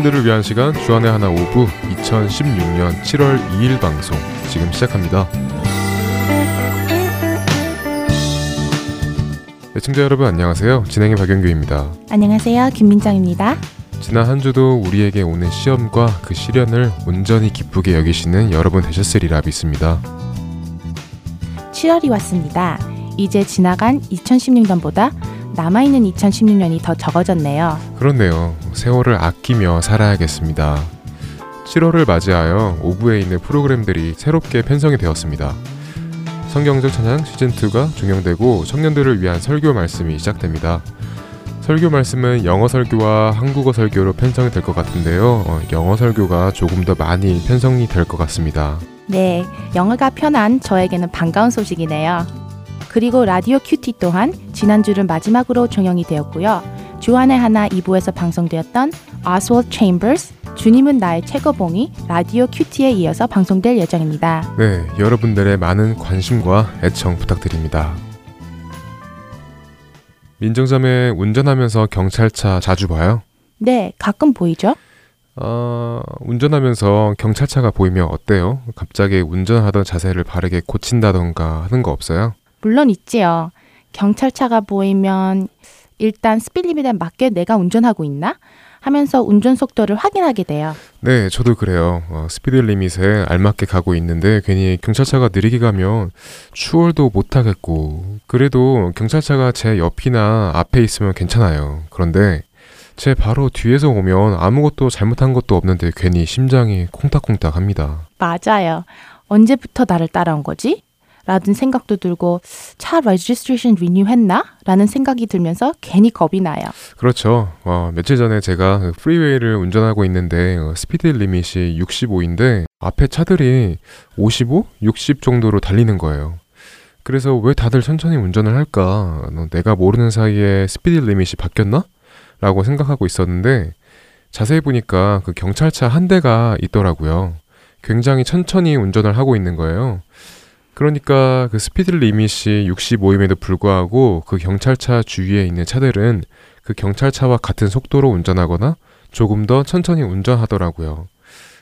청년들을 위한 시간 주안의 하나 오부 2016년 7월 2일 방송 지금 시작합니다. 애청자 여러분 안녕하세요. 진행의 박영규입니다. 안녕하세요. 김민정입니다. 지난 한 주도 우리에게 오는 시험과 그 시련을 온전히 기쁘게 여기시는 여러분 되셨으리라 믿습니다. 7월이 왔습니다. 이제 지나간 2016년보다 남아있는 2016년이 더 적어졌네요. 그렇네요. 세월을 아끼며 살아야겠습니다. 7월을 맞이하여 오부에 있는 프로그램들이 새롭게 편성이 되었습니다. 성경적 찬양 시즌2가 종영되고 청년들을 위한 설교 말씀이 시작됩니다. 설교 말씀은 영어 설교와 한국어 설교로 편성이 될 것 같은데요. 어, 영어 설교가 조금 더 많이 편성이 될 것 같습니다. 네, 영어가 편한 저에게는 반가운 소식이네요. 그리고 라디오 큐티 또한 지난주를 마지막으로 종영이 되었고요. 주안의 하나 2부에서 방송되었던 아스월드 체인버스 주님은 나의 최고봉이 라디오 큐티에 이어서 방송될 예정입니다. 네, 여러분들의 많은 관심과 애청 부탁드립니다. 민정점에 운전하면서 경찰차 자주 봐요? 네, 가끔 보이죠? 어, 운전하면서 경찰차가 보이면 어때요? 갑자기 운전하던 자세를 바르게 고친다던가 하는 거 없어요? 물론 있지요. 경찰차가 보이면 일단 스피드 리밋에 맞게 내가 운전하고 있나? 하면서 운전 속도를 확인하게 돼요. 네, 저도 그래요. 어, 스피드 리밋에 알맞게 가고 있는데 괜히 경찰차가 느리게 가면 추월도 못 하겠고 그래도 경찰차가 제 옆이나 앞에 있으면 괜찮아요. 그런데 제 바로 뒤에서 오면 아무것도 잘못한 것도 없는데 괜히 심장이 콩닥콩닥 합니다. 맞아요. 언제부터 나를 따라온 거지? 라는 생각도 들고 차 레지스트레이션 리뉴 했나? 라는 생각이 들면서 괜히 겁이 나요. 그렇죠. 어, 며칠 전에 제가 그 프리웨이를 운전하고 있는데 어, 스피드 리밋이 65인데 앞에 차들이 55, 60 정도로 달리는 거예요. 그래서 왜 다들 천천히 운전을 할까? 어, 내가 모르는 사이에 스피드 리밋이 바뀌었나? 라고 생각하고 있었는데 자세히 보니까 그 경찰차 한 대가 있더라고요. 굉장히 천천히 운전을 하고 있는 거예요. 그러니까 그 스피드 리밋이 65임에도 불구하고 그 경찰차 주위에 있는 차들은 그 경찰차와 같은 속도로 운전하거나 조금 더 천천히 운전하더라고요.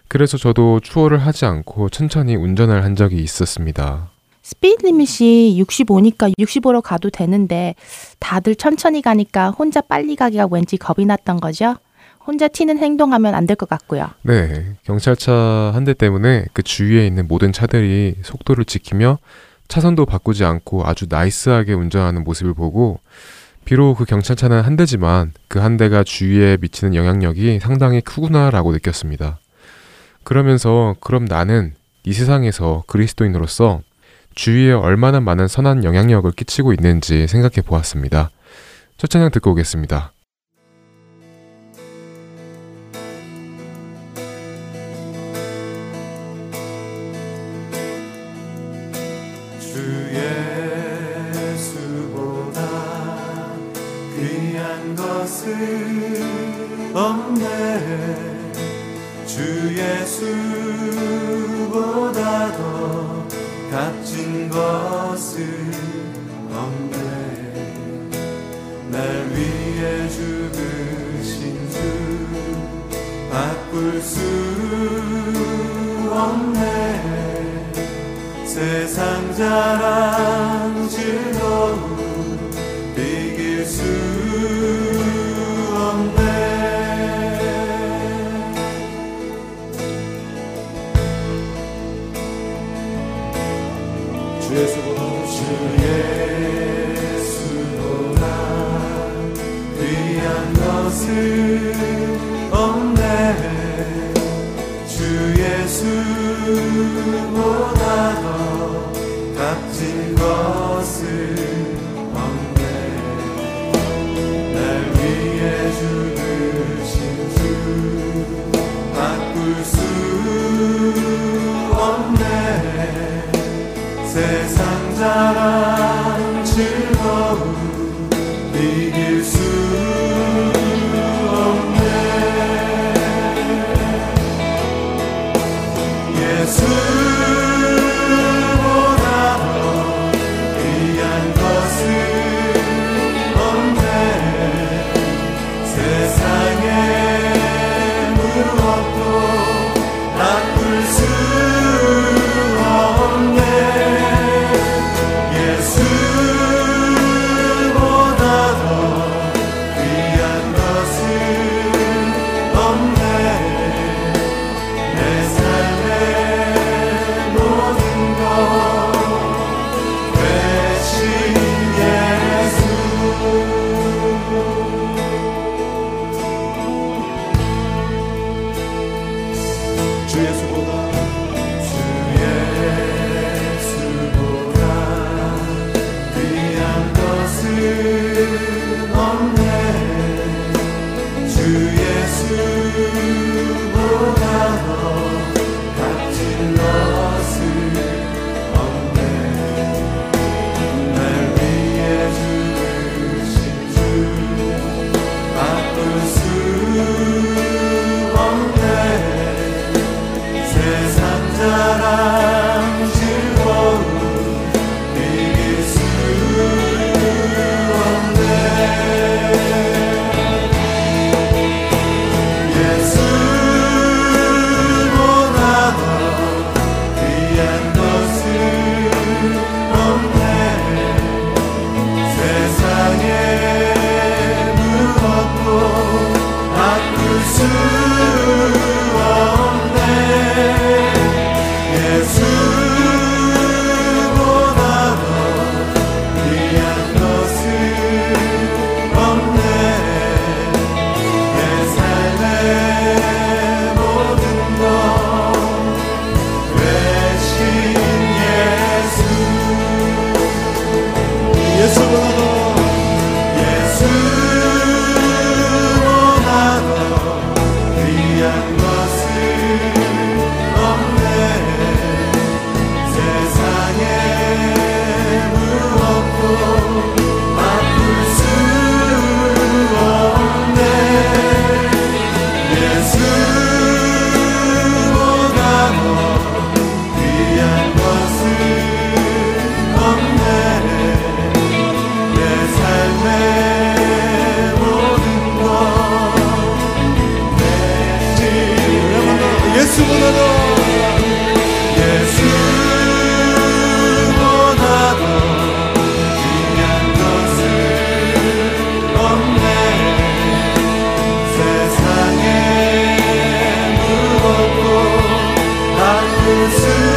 그래서 저도 추월을 하지 않고 천천히 운전을 한 적이 있었습니다. 스피드 리밋이 65니까 65로 가도 되는데 다들 천천히 가니까 혼자 빨리 가기가 왠지 겁이 났던 거죠. 혼자 튀는 행동하면 안 될 것 같고요. 네, 경찰차 한 대 때문에 그 주위에 있는 모든 차들이 속도를 지키며 차선도 바꾸지 않고 아주 나이스하게 운전하는 모습을 보고 비록 그 경찰차는 한 대지만 그 한 대가 주위에 미치는 영향력이 상당히 크구나라고 느꼈습니다. 그러면서 그럼 나는 이 세상에서 그리스도인으로서 주위에 얼마나 많은 선한 영향력을 끼치고 있는지 생각해 보았습니다. 첫 찬양 듣고 오겠습니다. 예수보다 더 값진 것은 없네 날 위해 죽으신 주 바꿀 수 없네. 세상 자랑 즐거움 것은 없네. 주 예수보다 더 값진 것은 없네. 날 위해 죽으신 주 바꿀 수 없네. 세상 자랑 즐거움 이길 세상에 무엇도 soon.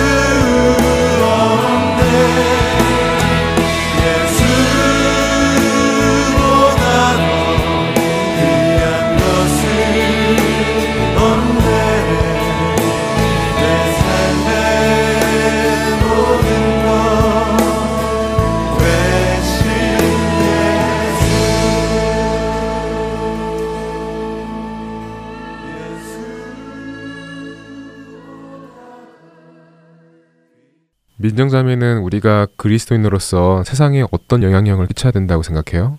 민정자매는 우리가 그리스도인으로서 세상에 어떤 영향력을 끼쳐야 된다고 생각해요?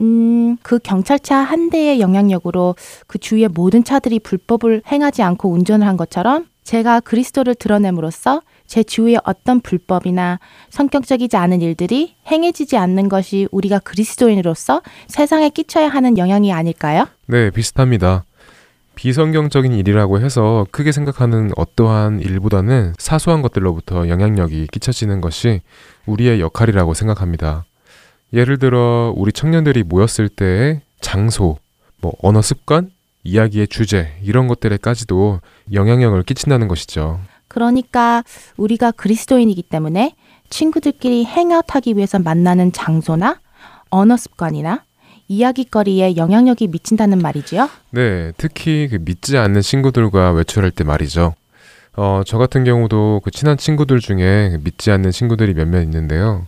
음, 그 경찰차 한 대의 영향력으로 그 주위의 모든 차들이 불법을 행하지 않고 운전을 한 것처럼 제가 그리스도를 드러냄으로써 제 주위에 어떤 불법이나 성격적이지 않은 일들이 행해지지 않는 것이 우리가 그리스도인으로서 세상에 끼쳐야 하는 영향이 아닐까요? 네, 비슷합니다. 비성경적인 일이라고 해서 크게 생각하는 어떠한 일보다는 사소한 것들로부터 영향력이 끼쳐지는 것이 우리의 역할이라고 생각합니다. 예를 들어 우리 청년들이 모였을 때의 장소, 뭐 언어 습관, 이야기의 주제 이런 것들에까지도 영향력을 끼친다는 것이죠. 그러니까 우리가 그리스도인이기 때문에 친구들끼리 행아웃하기 위해서 만나는 장소나 언어 습관이나 이야기거리에 영향력이 미친다는 말이지요. 네, 특히 그 믿지 않는 친구들과 외출할 때 말이죠. 어, 저 같은 경우도 그 친한 친구들 중에 믿지 않는 친구들이 몇몇 있는데요.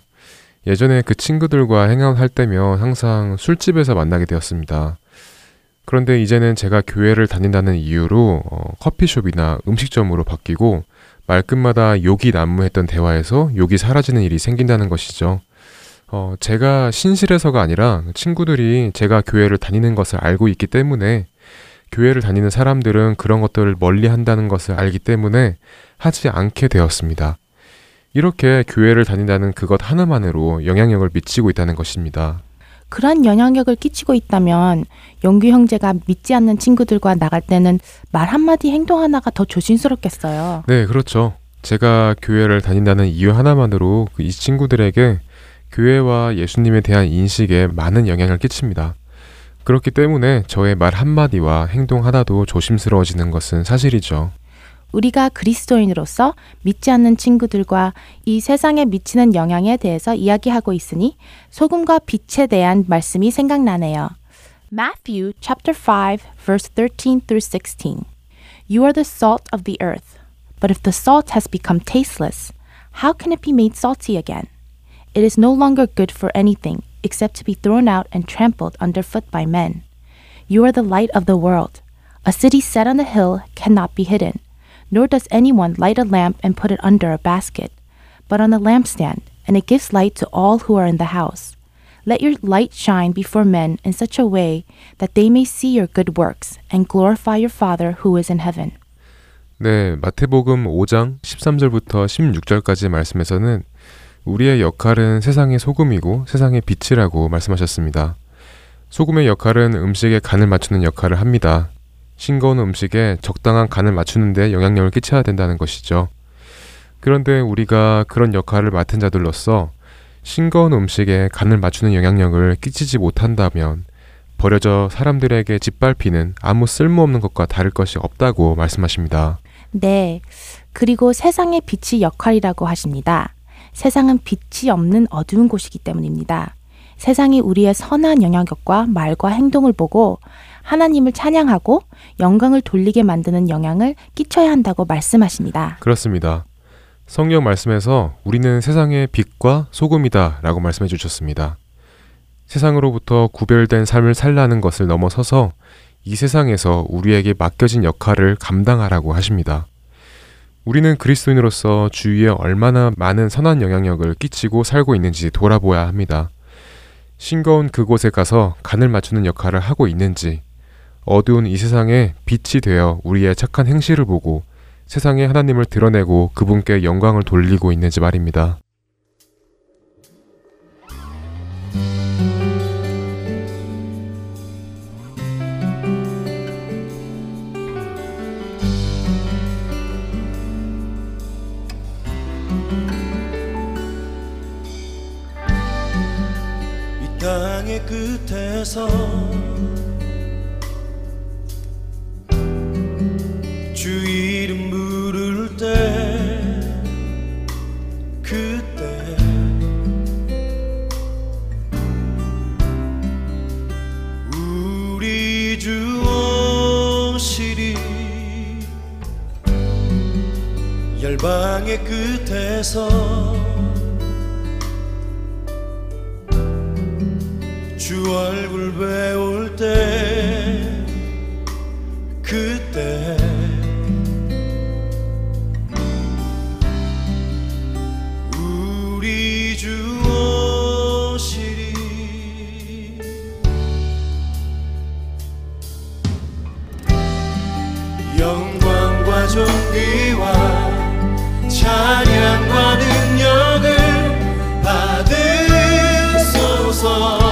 예전에 그 친구들과 행아웃 할 때면 항상 술집에서 만나게 되었습니다. 그런데 이제는 제가 교회를 다닌다는 이유로 어, 커피숍이나 음식점으로 바뀌고 말끝마다 욕이 난무했던 대화에서 욕이 사라지는 일이 생긴다는 것이죠. 어, 제가 신실해서가 아니라 친구들이 제가 교회를 다니는 것을 알고 있기 때문에 교회를 다니는 사람들은 그런 것들을 멀리 한다는 것을 알기 때문에 하지 않게 되었습니다. 이렇게 교회를 다닌다는 그것 하나만으로 영향력을 미치고 있다는 것입니다. 그러한 영향력을 끼치고 있다면 영규 형제가 믿지 않는 친구들과 나갈 때는 말 한마디 행동 하나가 더 조심스럽겠어요. 네, 그렇죠. 제가 교회를 다닌다는 이유 하나만으로 그이 친구들에게 교회와 예수님에 대한 인식에 많은 영향을 끼칩니다. 그렇기 때문에 저의 말 한마디와 행동 하나도 조심스러워지는 것은 사실이죠. 우리가 그리스도인으로서 믿지 않는 친구들과 이 세상에 미치는 영향에 대해서 이야기하고 있으니 소금과 빛에 대한 말씀이 생각나네요. Matthew chapter 5 verse 13 through 16. You are the salt of the earth. But if the salt has become tasteless, how can it be made salty again? It is no longer good for anything except to be thrown out and trampled underfoot by men. You are the light of the world. A city set on a hill cannot be hidden. Nor does anyone light a lamp and put it under a basket, but on a lampstand, and it gives light to all who are in the house. Let your light shine before men in such a way that they may see your good works and glorify your Father who is in heaven. 네, 마태복음 5장 13절부터 16절까지 말씀에서는 우리의 역할은 세상의 소금이고 세상의 빛이라고 말씀하셨습니다. 소금의 역할은 음식에 간을 맞추는 역할을 합니다. 싱거운 음식에 적당한 간을 맞추는데 영향력을 끼쳐야 된다는 것이죠. 그런데 우리가 그런 역할을 맡은 자들로서 싱거운 음식에 간을 맞추는 영향력을 끼치지 못한다면 버려져 사람들에게 짓밟히는 아무 쓸모없는 것과 다를 것이 없다고 말씀하십니다. 네. 그리고 세상의 빛이 역할이라고 하십니다. 세상은 빛이 없는 어두운 곳이기 때문입니다. 세상이 우리의 선한 영향력과 말과 행동을 보고 하나님을 찬양하고 영광을 돌리게 만드는 영향을 끼쳐야 한다고 말씀하십니다. 그렇습니다. 성경 말씀에서 우리는 세상의 빛과 소금이다 라고 말씀해 주셨습니다. 세상으로부터 구별된 삶을 살라는 것을 넘어서서 이 세상에서 우리에게 맡겨진 역할을 감당하라고 하십니다. 우리는 그리스도인으로서 주위에 얼마나 많은 선한 영향력을 끼치고 살고 있는지 돌아보아야 합니다. 싱거운 그곳에 가서 간을 맞추는 역할을 하고 있는지, 어두운 이 세상에 빛이 되어 우리의 착한 행실을 보고 세상에 하나님을 드러내고 그분께 영광을 돌리고 있는지 말입니다. 땅의 끝에서 주 이름 부를 때 그때 우리 주 오시리 열방의 끝에서 주 얼굴 배울 때 그때 우리 주 오시리 영광과 존귀와 찬양과 능력을 받으소서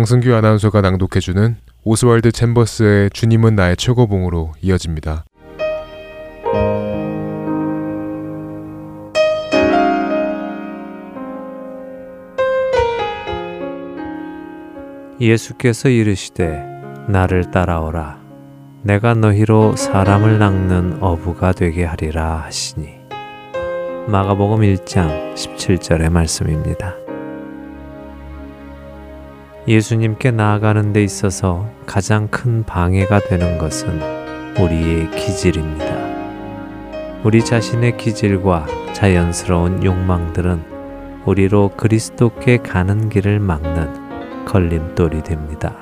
강승규 아나운서가 낭독해주는 오스왈드 챔버스의 주님은 나의 최고봉으로 이어집니다. 예수께서 이르시되 나를 따라오라 내가 너희로 사람을 낚는 어부가 되게 하리라 하시니 마가복음 1장 17절의 말씀입니다. 예수님께 나아가는 데 있어서 가장 큰 방해가 되는 것은 우리의 기질입니다. 우리 자신의 기질과 자연스러운 욕망들은 우리로 그리스도께 가는 길을 막는 걸림돌이 됩니다.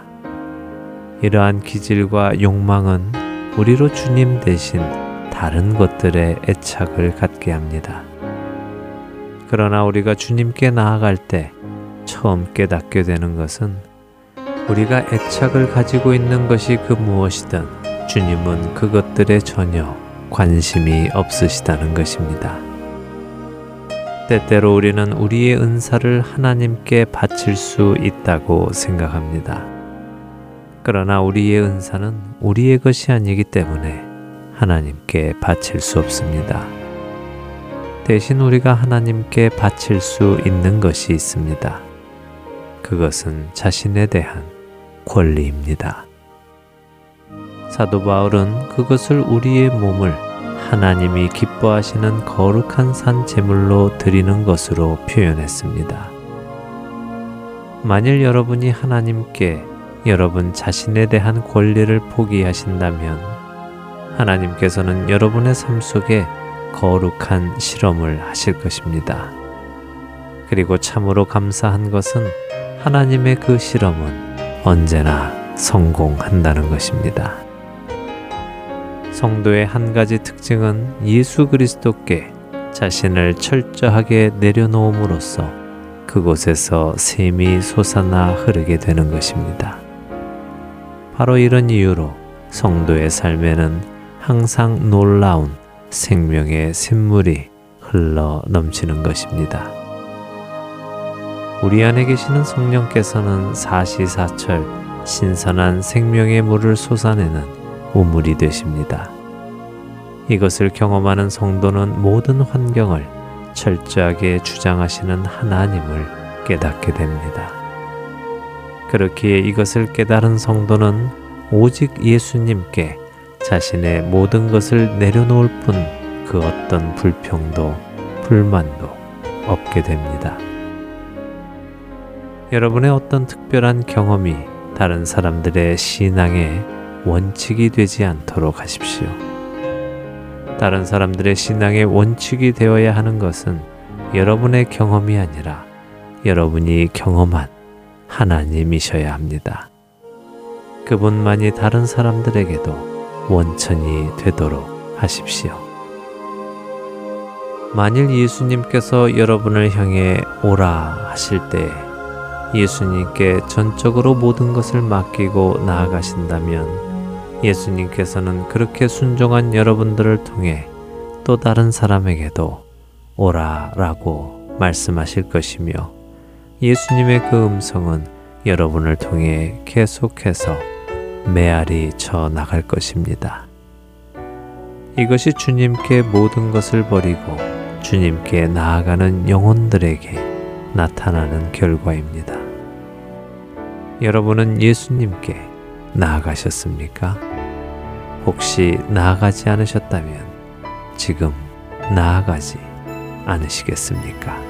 이러한 기질과 욕망은 우리로 주님 대신 다른 것들에 애착을 갖게 합니다. 그러나 우리가 주님께 나아갈 때 처음 깨닫게 되는 것은 우리가 애착을 가지고 있는 것이 그 무엇이든 주님은 그것들에 전혀 관심이 없으시다는 것입니다. 때때로 우리는 우리의 은사를 하나님께 바칠 수 있다고 생각합니다. 그러나 우리의 은사는 우리의 것이 아니기 때문에 하나님께 바칠 수 없습니다. 대신 우리가 하나님께 바칠 수 있는 것이 있습니다. 그것은 자신에 대한 권리입니다. 사도 바울은 그것을 우리의 몸을 하나님이 기뻐하시는 거룩한 산 제물로 드리는 것으로 표현했습니다. 만일 여러분이 하나님께 여러분 자신에 대한 권리를 포기하신다면 하나님께서는 여러분의 삶 속에 거룩한 실험을 하실 것입니다. 그리고 참으로 감사한 것은 하나님의 그 실험은 언제나 성공한다는 것입니다. 성도의 한 가지 특징은 예수 그리스도께 자신을 철저하게 내려놓음으로써 그곳에서 샘이 솟아나 흐르게 되는 것입니다. 바로 이런 이유로 성도의 삶에는 항상 놀라운 생명의 샘물이 흘러 넘치는 것입니다. 우리 안에 계시는 성령께서는 사시사철 신선한 생명의 물을 솟아내는 우물이 되십니다. 이것을 경험하는 성도는 모든 환경을 철저하게 주장하시는 하나님을 깨닫게 됩니다. 그렇기에 이것을 깨달은 성도는 오직 예수님께 자신의 모든 것을 내려놓을 뿐 그 어떤 불평도 불만도 없게 됩니다. 여러분의 어떤 특별한 경험이 다른 사람들의 신앙의 원칙이 되지 않도록 하십시오. 다른 사람들의 신앙의 원칙이 되어야 하는 것은 여러분의 경험이 아니라 여러분이 경험한 하나님이셔야 합니다. 그분만이 다른 사람들에게도 원천이 되도록 하십시오. 만일 예수님께서 여러분을 향해 오라 하실 때 예수님께 전적으로 모든 것을 맡기고 나아가신다면 예수님께서는 그렇게 순종한 여러분들을 통해 또 다른 사람에게도 오라 라고 말씀하실 것이며 예수님의 그 음성은 여러분을 통해 계속해서 메아리 쳐 나갈 것입니다. 이것이 주님께 모든 것을 버리고 주님께 나아가는 영혼들에게 나타나는 결과입니다. 여러분은 예수님께 나아가셨습니까? 혹시 나아가지 않으셨다면 지금 나아가지 않으시겠습니까?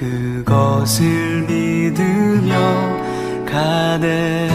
그것을 믿으며 가네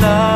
love.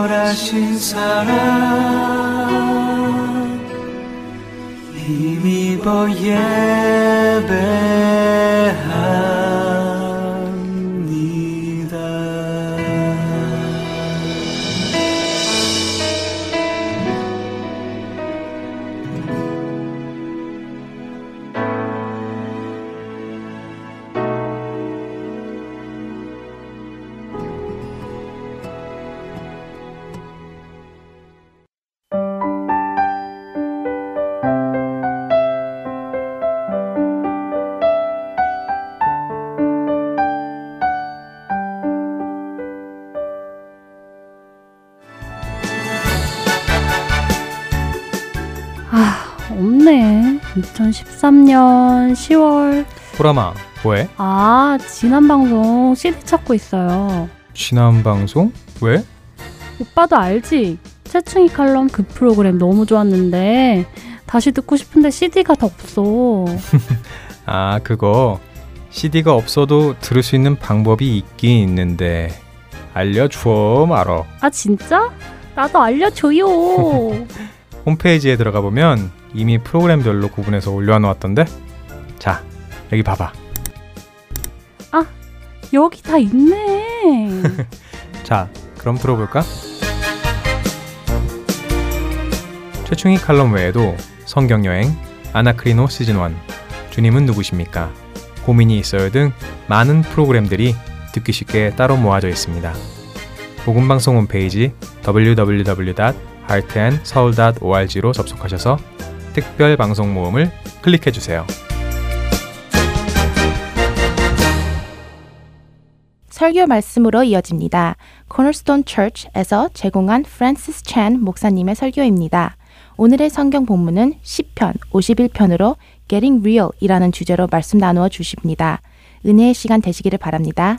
완전하신 사랑 힘입어 예 2013년 10월. 보라마 뭐해? 아, 지난 방송 CD 찾고 있어요. 지난 방송? 왜? 오빠도 알지? 채충이 칼럼 그 프로그램 너무 좋았는데 다시 듣고 싶은데 CD가 더 없어. 아 그거 CD가 없어도 들을 수 있는 방법이 있긴 있는데 알려줘 말어 아, 진짜? 나도 알려줘요. 홈페이지에 들어가 보면 이미 프로그램별로 구분해서 올려놓았던데 자 여기 봐봐 여기 다 있네. 자 그럼 들어볼까? 최충희 칼럼 외에도 성경여행, 아나크리노 시즌 1, 주님은 누구십니까? 고민이 있어요 등 많은 프로그램들이 듣기 쉽게 따로 모아져 있습니다. 복음방송 홈페이지 www.heartandseoul.org로 접속하셔서 특별 방송 모음을 클릭해 주세요. 설교 말씀으로 이어집니다. 코너스톤 처치에서 제공한 프란시스 찬 목사님의 설교입니다. 오늘의 성경 본문은 시편 51편으로 Getting Real이라는 주제로 말씀 나누어 주십니다. 은혜의 시간 되시기를 바랍니다.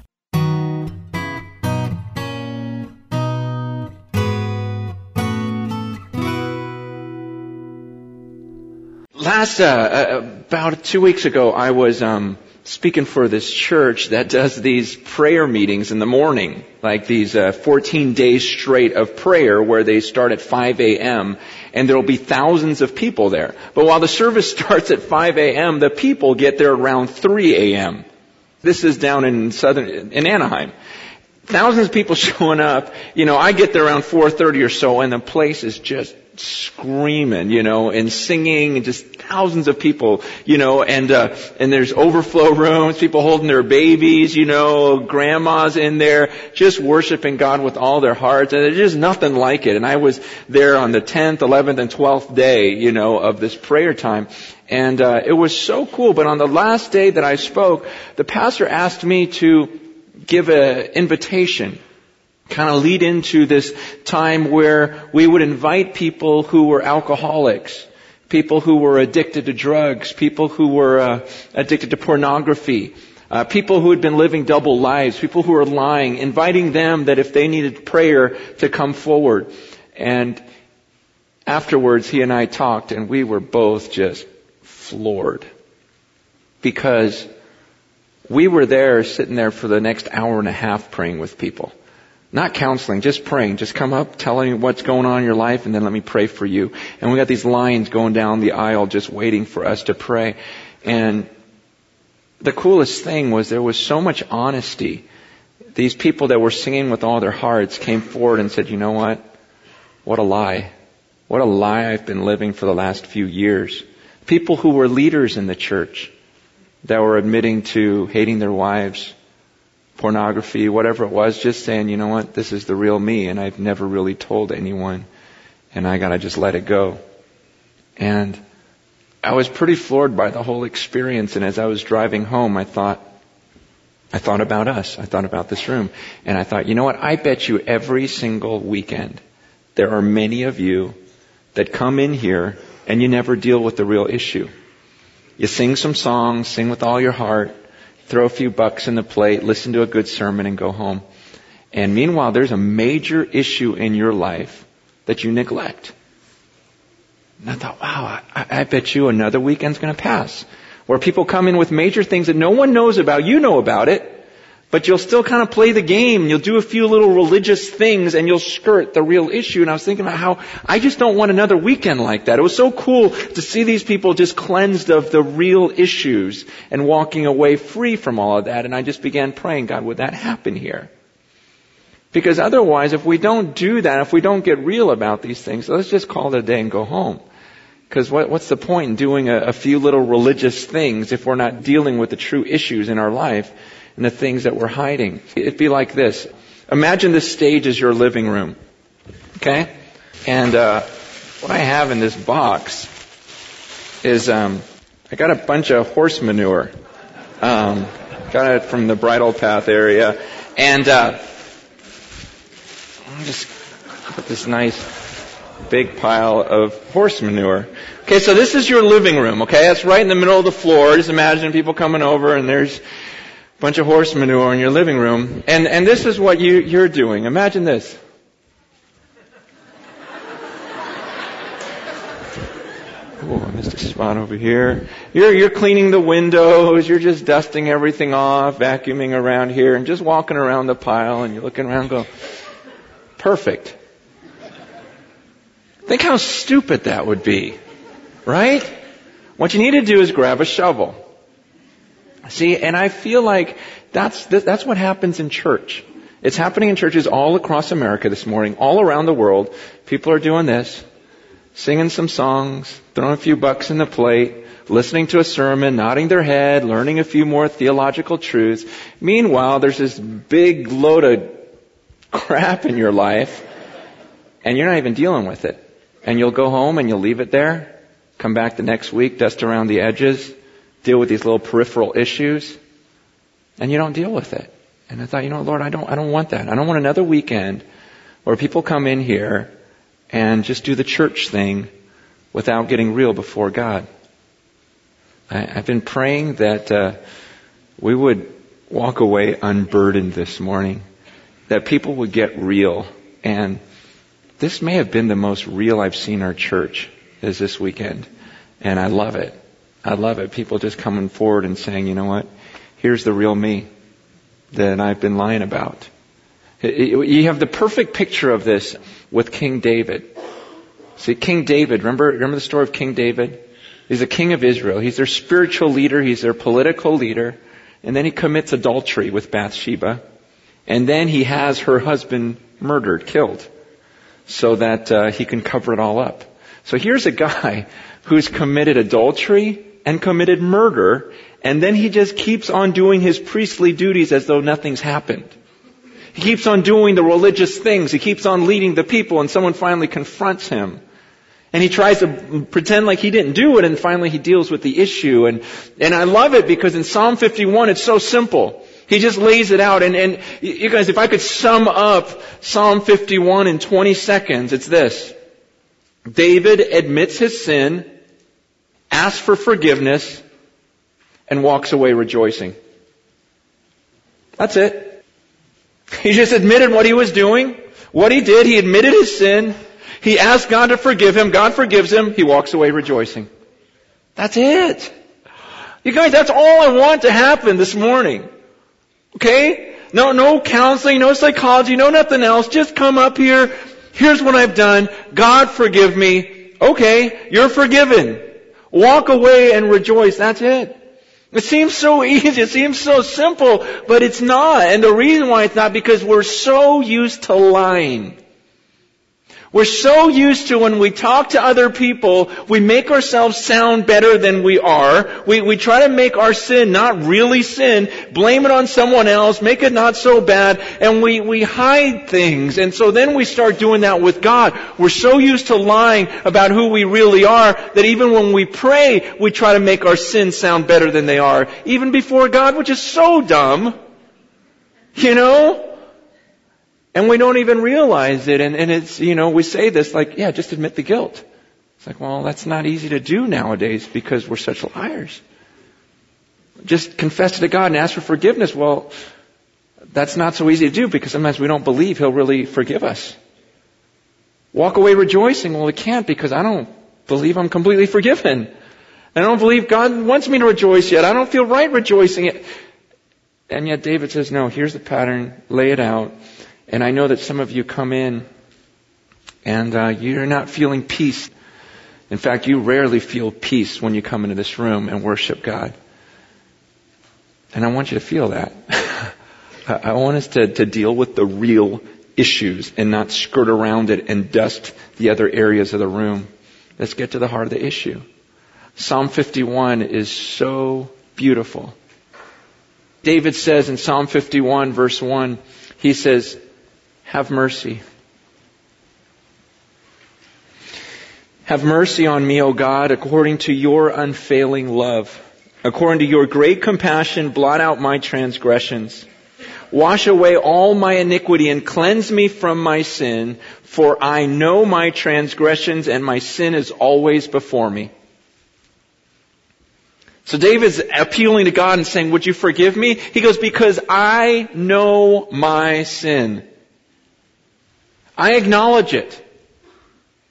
Last, uh, uh, about two weeks ago, I was um, speaking for this church that does these prayer meetings in the morning, like these uh, 14 days straight of prayer where they start at 5 a.m. and there'll be thousands of people there. But while the service starts at 5 a.m., the people get there around 3 a.m. This is down in southern, in Anaheim. Thousands of people showing up. You know, I get there around 4.30 or so and the place is just screaming, you know, and singing, and just thousands of people, you know, and uh, and there's overflow rooms, people holding their babies, you know, grandmas in there, just worshiping God with all their hearts, and there's just nothing like it. And I was there on the 10th, 11th, and 12th day, you know, of this prayer time, and uh, it was so cool. But on the last day that I spoke, the pastor asked me to give an invitation kind of lead into this time where we would invite people who were alcoholics, people who were addicted to drugs, people who were uh, addicted to pornography, uh, people who had been living double lives, people who were lying, inviting them that if they needed prayer to come forward. And afterwards, he and I talked, and we were both just floored because we were there sitting there for the next hour and a half praying with people. Not counseling, just praying. Just come up, telling me what's going on in your life, and then let me pray for you. And we got these lines going down the aisle just waiting for us to pray. And the coolest thing was there was so much honesty. These people that were singing with all their hearts came forward and said, you know what? What a lie. What a lie I've been living for the last few years. People who were leaders in the church that were admitting to hating their wives, pornography, whatever it was, just saying, you know what, this is the real me, and I've never really told anyone, and I gotta just let it go. And I was pretty floored by the whole experience, and as I was driving home, I thought, I thought about us. I thought about this room. And I thought, you know what, I bet you every single weekend, there are many of you that come in here and you never deal with the real issue. You sing some songs, sing with all your heart, throw a few bucks in the plate, listen to a good sermon, and go home. And meanwhile, there's a major issue in your life that you neglect. And I thought, wow, I, I bet you another weekend's going to pass. Where people come in with major things that no one knows about. You know about it. But you'll still kind of play the game. You'll do a few little religious things and you'll skirt the real issue. And I was thinking about how I just don't want another weekend like that. It was so cool to see these people just cleansed of the real issues and walking away free from all of that. And I just began praying, God, would that happen here? Because otherwise, if we don't do that, if we don't get real about these things, let's just call it a day and go home. Because what, what's the point in doing a, a few little religious things if we're not dealing with the true issues in our life? And the things that we're hiding. It'd be like this. Imagine this stage is your living room. Okay? And uh, what I have in this box is um, I got a bunch of horse manure. Um, got it from the Bridle Path area. And uh, I'll just put this nice big pile of horse manure. Okay, so this is your living room, okay? That's right in the middle of the floor. Just imagine people coming over and there's bunch of horse manure in your living room, and, and this is what you, you're doing. Imagine this. Oh, I missed a spot over here. You're, you're cleaning the windows, you're just dusting everything off, vacuuming around here, and just walking around the pile, and you're looking around go, perfect. Think how stupid that would be, right? What you need to do is grab a shovel See, and I feel like that's, that's what happens in church. It's happening in churches all across America this morning, all around the world. People are doing this, singing some songs, throwing a few bucks in the plate, listening to a sermon, nodding their head, learning a few more theological truths. Meanwhile, there's this big load of crap in your life, and you're not even dealing with it. And you'll go home and you'll leave it there, come back the next week, dust around the edges, deal with these little peripheral issues, and you don't deal with it. And I thought, you know, Lord, I don't, I don't want that. I don't want another weekend where people come in here and just do the church thing without getting real before God. I, have been praying that uh, we would walk away unburdened this morning, that people would get real. And this may have been the most real I've seen our church is this weekend, and I love it. I love it. People just coming forward and saying, you know what? Here's the real me that I've been lying about. You have the perfect picture of this with King David. See, King David, remember, remember the story of King David? He's a king of Israel. He's their spiritual leader. He's their political leader. And then he commits adultery with Bathsheba. And then he has her husband murdered, killed, so that uh, he can cover it all up. So here's a guy who's committed adultery and committed murder, and then he just keeps on doing his priestly duties as though nothing's happened. He keeps on doing the religious things. He keeps on leading the people, and someone finally confronts him. And he tries to pretend like he didn't do it, and finally he deals with the issue. And, and I love it because in Psalm 51, it's so simple. He just lays it out. And, and you guys, if I could sum up Psalm 51 in 20 seconds, it's this. David admits his sin, asks for forgiveness, and walks away rejoicing. That's it. He just admitted what he was doing, what he did. He admitted his sin. He asked God to forgive him. God forgives him. He walks away rejoicing. That's it. You guys, that's all I want to happen this morning. Okay? No, no counseling, no psychology, no nothing else. Just come up here. Here's what I've done. God forgive me. Okay, you're forgiven. Walk away and rejoice. That's it. It seems so easy. It seems so simple, but it's not. And the reason why it's not because we're so used to lying. We're so used to when we talk to other people, we make ourselves sound better than we are. We, we try to make our sin not really sin, blame it on someone else, make it not so bad, and we, we hide things. And so then we start doing that with God. We're so used to lying about who we really are that even when we pray, we try to make our sins sound better than they are. Even before God, which is so dumb. You know? And we don't even realize it. And, and it's, you know, we say this like, yeah, just admit the guilt. It's like, well, that's not easy to do nowadays because we're such liars. Just confess to God and ask for forgiveness. Well, that's not so easy to do because sometimes we don't believe He'll really forgive us. Walk away rejoicing. Well, we can't because I don't believe I'm completely forgiven. I don't believe God wants me to rejoice yet. I don't feel right rejoicing yet. And yet David says, no, here's the pattern. Lay it out. And I know that some of you come in and uh, you're not feeling peace. In fact, you rarely feel peace when you come into this room and worship God. And I want you to feel that. I want us to, to deal with the real issues and not skirt around it and dust the other areas of the room. Let's get to the heart of the issue. Psalm 51 is so beautiful. David says in Psalm 51 verse 1, he says, have mercy. Have mercy on me, O God, according to your unfailing love. According to your great compassion, blot out my transgressions. Wash away all my iniquity and cleanse me from my sin, for I know my transgressions and my sin is always before me. So David's appealing to God and saying, would you forgive me? He goes, because I know my sin. I acknowledge it.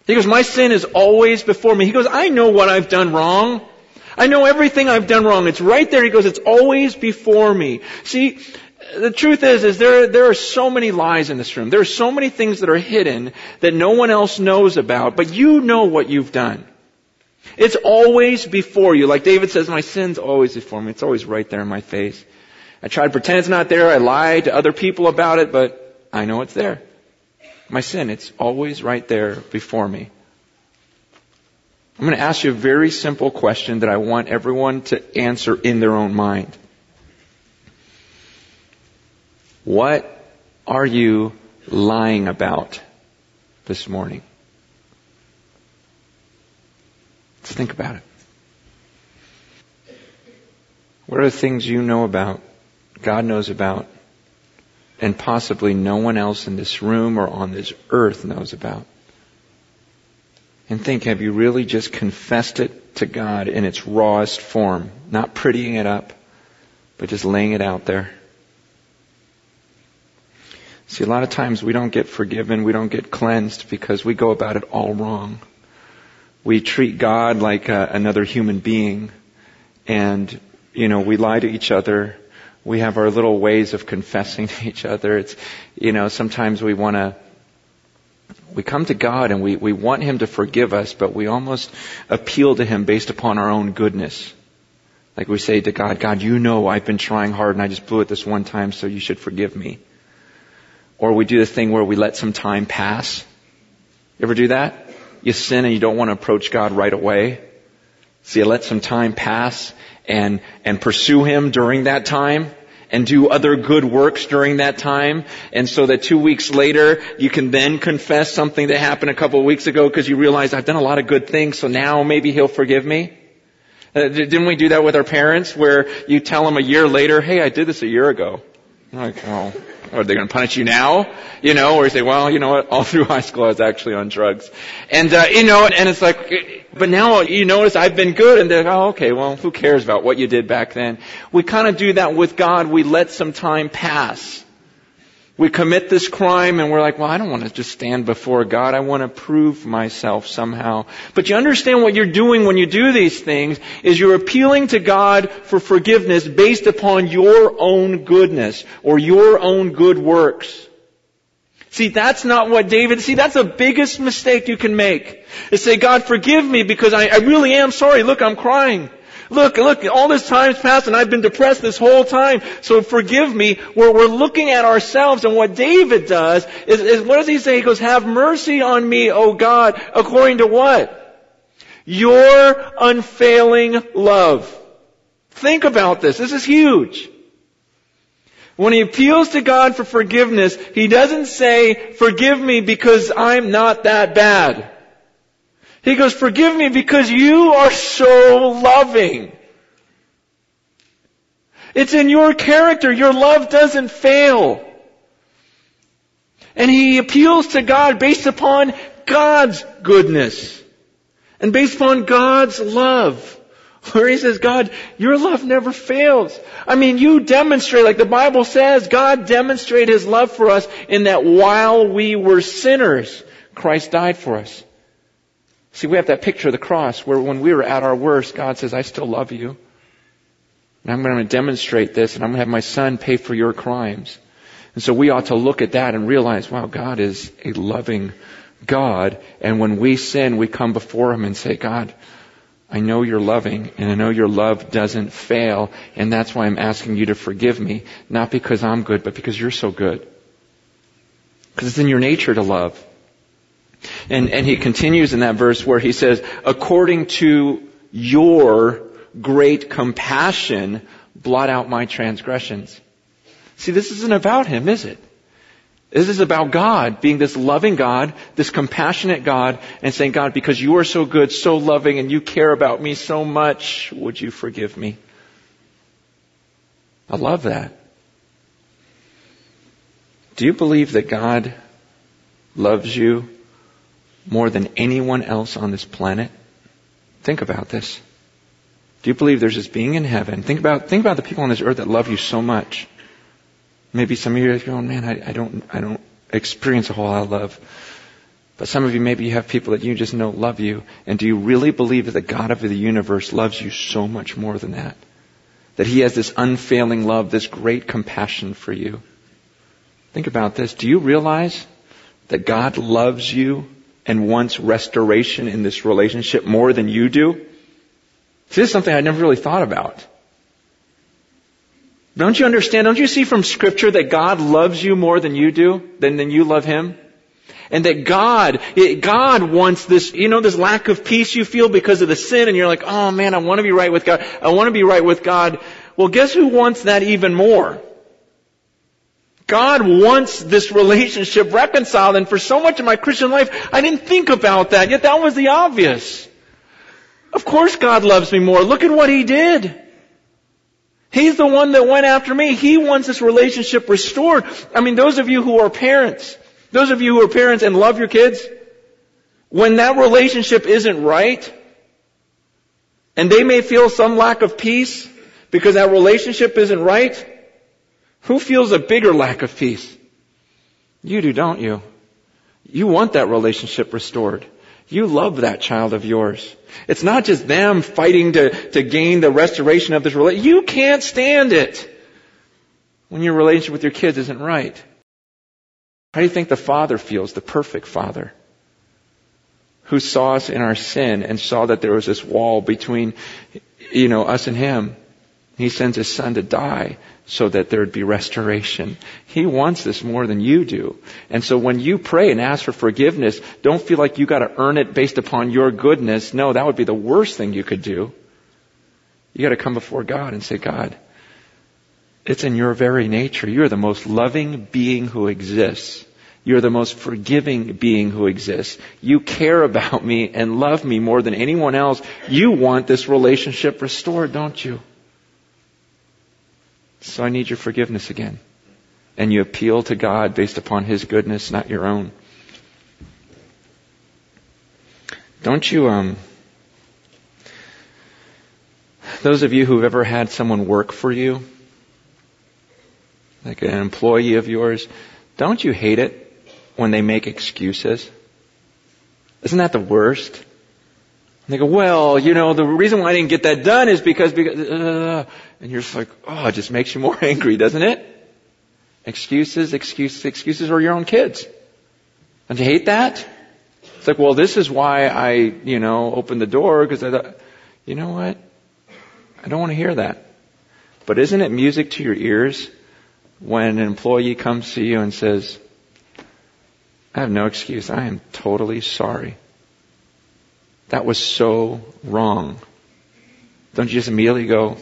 He goes, my sin is always before me. He goes, I know what I've done wrong. I know everything I've done wrong. It's right there. He goes, it's always before me. See, the truth is, is there, there are so many lies in this room. There are so many things that are hidden that no one else knows about, but you know what you've done. It's always before you. Like David says, my sin's always before me. It's always right there in my face. I try to pretend it's not there. I lie to other people about it, but I know it's there my sin. It's always right there before me. I'm going to ask you a very simple question that I want everyone to answer in their own mind. What are you lying about this morning? Let's think about it. What are the things you know about, God knows about, and possibly no one else in this room or on this earth knows about. And think, have you really just confessed it to God in its rawest form? Not prettying it up, but just laying it out there. See, a lot of times we don't get forgiven, we don't get cleansed because we go about it all wrong. We treat God like uh, another human being. and, you know, we lie to each other. We have our little ways of confessing to each other. It's, you know, sometimes we want to, we come to God and we, we want Him to forgive us, but we almost appeal to Him based upon our own goodness. Like we say to God, God, you know I've been trying hard and I just blew it this one time, so you should forgive me. Or we do the thing where we let some time pass. You ever do that? You sin and you don't want to approach God right away. So you let some time pass and, and pursue Him during that time and do other good works during that time. And so that two weeks later, you can then confess something that happened a couple of weeks ago because you realize I've done a lot of good things, so now maybe He'll forgive me. Uh, didn't we do that with our parents where you tell them a year later, hey, I did this a year ago? Like, oh, are they going to punish you now? You know, or you say, well, you know what? All through high school, I was actually on drugs, and uh, you know, and it's like, but now you notice I've been good, and they're, oh, okay, well, who cares about what you did back then? We kind of do that with God. We let some time pass. We commit this crime and we're like, well, I don't want to just stand before God. I want to prove myself somehow. But you understand what you're doing when you do these things is you're appealing to God for forgiveness based upon your own goodness or your own good works. See, that's not what David, see, that's the biggest mistake you can make. Is say, God, forgive me because I, I really am sorry. Look, I'm crying. Look, look, all this time's passed and I've been depressed this whole time, so forgive me. We're, we're looking at ourselves and what David does is, is, what does he say? He goes, have mercy on me, O God, according to what? Your unfailing love. Think about this. This is huge. When he appeals to God for forgiveness, he doesn't say, forgive me because I'm not that bad. He goes, forgive me because you are so loving. It's in your character. Your love doesn't fail. And he appeals to God based upon God's goodness and based upon God's love. Where he says, God, your love never fails. I mean, you demonstrate, like the Bible says, God demonstrated his love for us in that while we were sinners, Christ died for us. See, we have that picture of the cross where when we were at our worst, God says, I still love you. And I'm going to demonstrate this and I'm going to have my son pay for your crimes. And so we ought to look at that and realize, wow, God is a loving God. And when we sin, we come before Him and say, God, I know you're loving and I know your love doesn't fail. And that's why I'm asking you to forgive me. Not because I'm good, but because you're so good. Because it's in your nature to love. And, and he continues in that verse where he says, according to your great compassion, blot out my transgressions. See, this isn't about him, is it? This is about God being this loving God, this compassionate God, and saying, God, because you are so good, so loving, and you care about me so much, would you forgive me? I love that. Do you believe that God loves you more than anyone else on this planet? Think about this. Do you believe there's this being in heaven? Think about, think about the people on this earth that love you so much. Maybe some of you are going, man, I, I don't, I don't experience a whole lot of love. But some of you, maybe you have people that you just know love you. And do you really believe that the God of the universe loves you so much more than that? That He has this unfailing love, this great compassion for you. Think about this. Do you realize that God loves you and wants restoration in this relationship more than you do? This is something I never really thought about. Don't you understand? Don't you see from scripture that God loves you more than you do, than, than you love Him? And that God, God wants this, you know, this lack of peace you feel because of the sin and you're like, oh man, I want to be right with God. I want to be right with God. Well, guess who wants that even more? God wants this relationship reconciled, and for so much of my Christian life, I didn't think about that, yet that was the obvious. Of course God loves me more. Look at what He did. He's the one that went after me. He wants this relationship restored. I mean, those of you who are parents, those of you who are parents and love your kids, when that relationship isn't right, and they may feel some lack of peace because that relationship isn't right, who feels a bigger lack of peace? You do, don't you? You want that relationship restored. You love that child of yours. It's not just them fighting to, to gain the restoration of this relationship. You can't stand it when your relationship with your kids isn't right. How do you think the Father feels, the perfect Father? Who saw us in our sin and saw that there was this wall between, you know, us and Him. He sends His Son to die so that there would be restoration. He wants this more than you do. And so when you pray and ask for forgiveness, don't feel like you gotta earn it based upon your goodness. No, that would be the worst thing you could do. You gotta come before God and say, God, it's in your very nature. You're the most loving being who exists. You're the most forgiving being who exists. You care about me and love me more than anyone else. You want this relationship restored, don't you? So I need your forgiveness again. And you appeal to God based upon His goodness, not your own. Don't you, um, those of you who've ever had someone work for you, like an employee of yours, don't you hate it when they make excuses? Isn't that the worst? And they go, well, you know, the reason why I didn't get that done is because, because uh, and you're just like, oh, it just makes you more angry, doesn't it? Excuses, excuses, excuses, or your own kids. Don't you hate that? It's like, well, this is why I, you know, opened the door because I thought, you know what? I don't want to hear that. But isn't it music to your ears when an employee comes to you and says, I have no excuse. I am totally sorry. That was so wrong. Don't you just immediately go,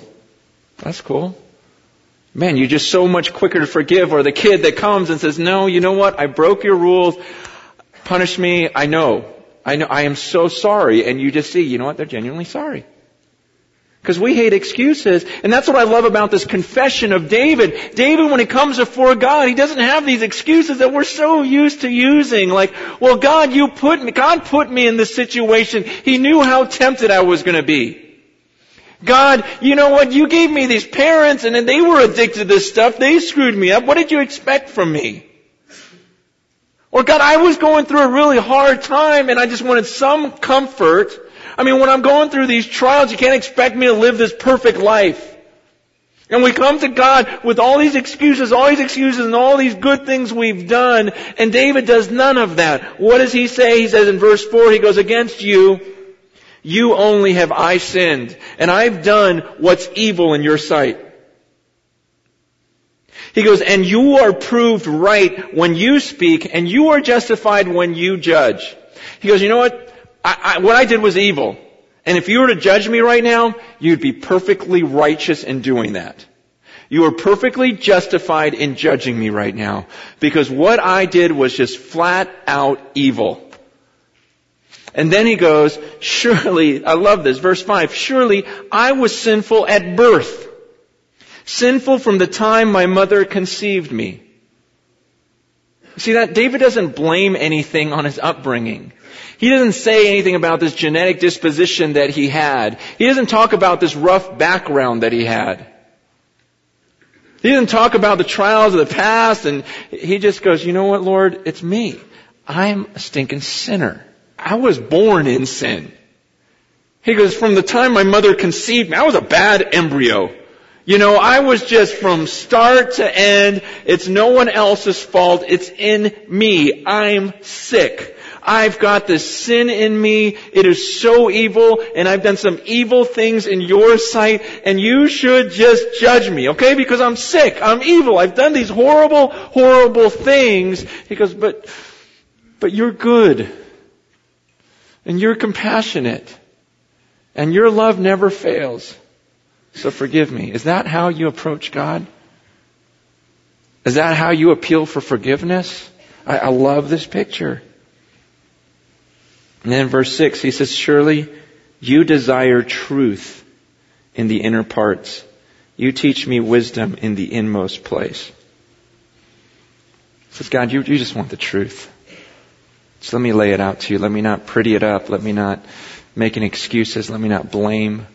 that's cool. Man, you're just so much quicker to forgive. Or the kid that comes and says, no, you know what? I broke your rules. Punish me. I know. I know. I am so sorry. And you just see, you know what? They're genuinely sorry. Because we hate excuses. And that's what I love about this confession of David. David, when he comes before God, he doesn't have these excuses that we're so used to using. Like, well, God, you put me, God put me in this situation. He knew how tempted I was going to be. God, you know what? You gave me these parents and then they were addicted to this stuff. They screwed me up. What did you expect from me? Or God, I was going through a really hard time and I just wanted some comfort. I mean, when I'm going through these trials, you can't expect me to live this perfect life. And we come to God with all these excuses, all these excuses, and all these good things we've done, and David does none of that. What does he say? He says in verse 4, he goes, against you, you only have I sinned, and I've done what's evil in your sight. He goes, and you are proved right when you speak, and you are justified when you judge. He goes, you know what? I, I, what I did was evil. And if you were to judge me right now, you'd be perfectly righteous in doing that. You are perfectly justified in judging me right now. Because what I did was just flat out evil. And then he goes, surely, I love this, verse 5, surely I was sinful at birth, sinful from the time my mother conceived me. See that? David doesn't blame anything on his upbringing. He doesn't say anything about this genetic disposition that he had. He doesn't talk about this rough background that he had. He doesn't talk about the trials of the past and he just goes, you know what, Lord? It's me. I'm a stinking sinner. I was born in sin. He goes, from the time my mother conceived me, I was a bad embryo. You know, I was just from start to end, it's no one else's fault, it's in me. I'm sick. I've got this sin in me, it is so evil, and I've done some evil things in your sight, and you should just judge me, okay? Because I'm sick, I'm evil, I've done these horrible, horrible things. He goes, but, but you're good. And you're compassionate. And your love never fails. So forgive me. Is that how you approach God? Is that how you appeal for forgiveness? I, I love this picture. And then verse 6, he says, Surely you desire truth in the inner parts. You teach me wisdom in the inmost place. He says, God, you, you just want the truth. So let me lay it out to you. Let me not pretty it up. Let me not make any excuses. Let me not blame.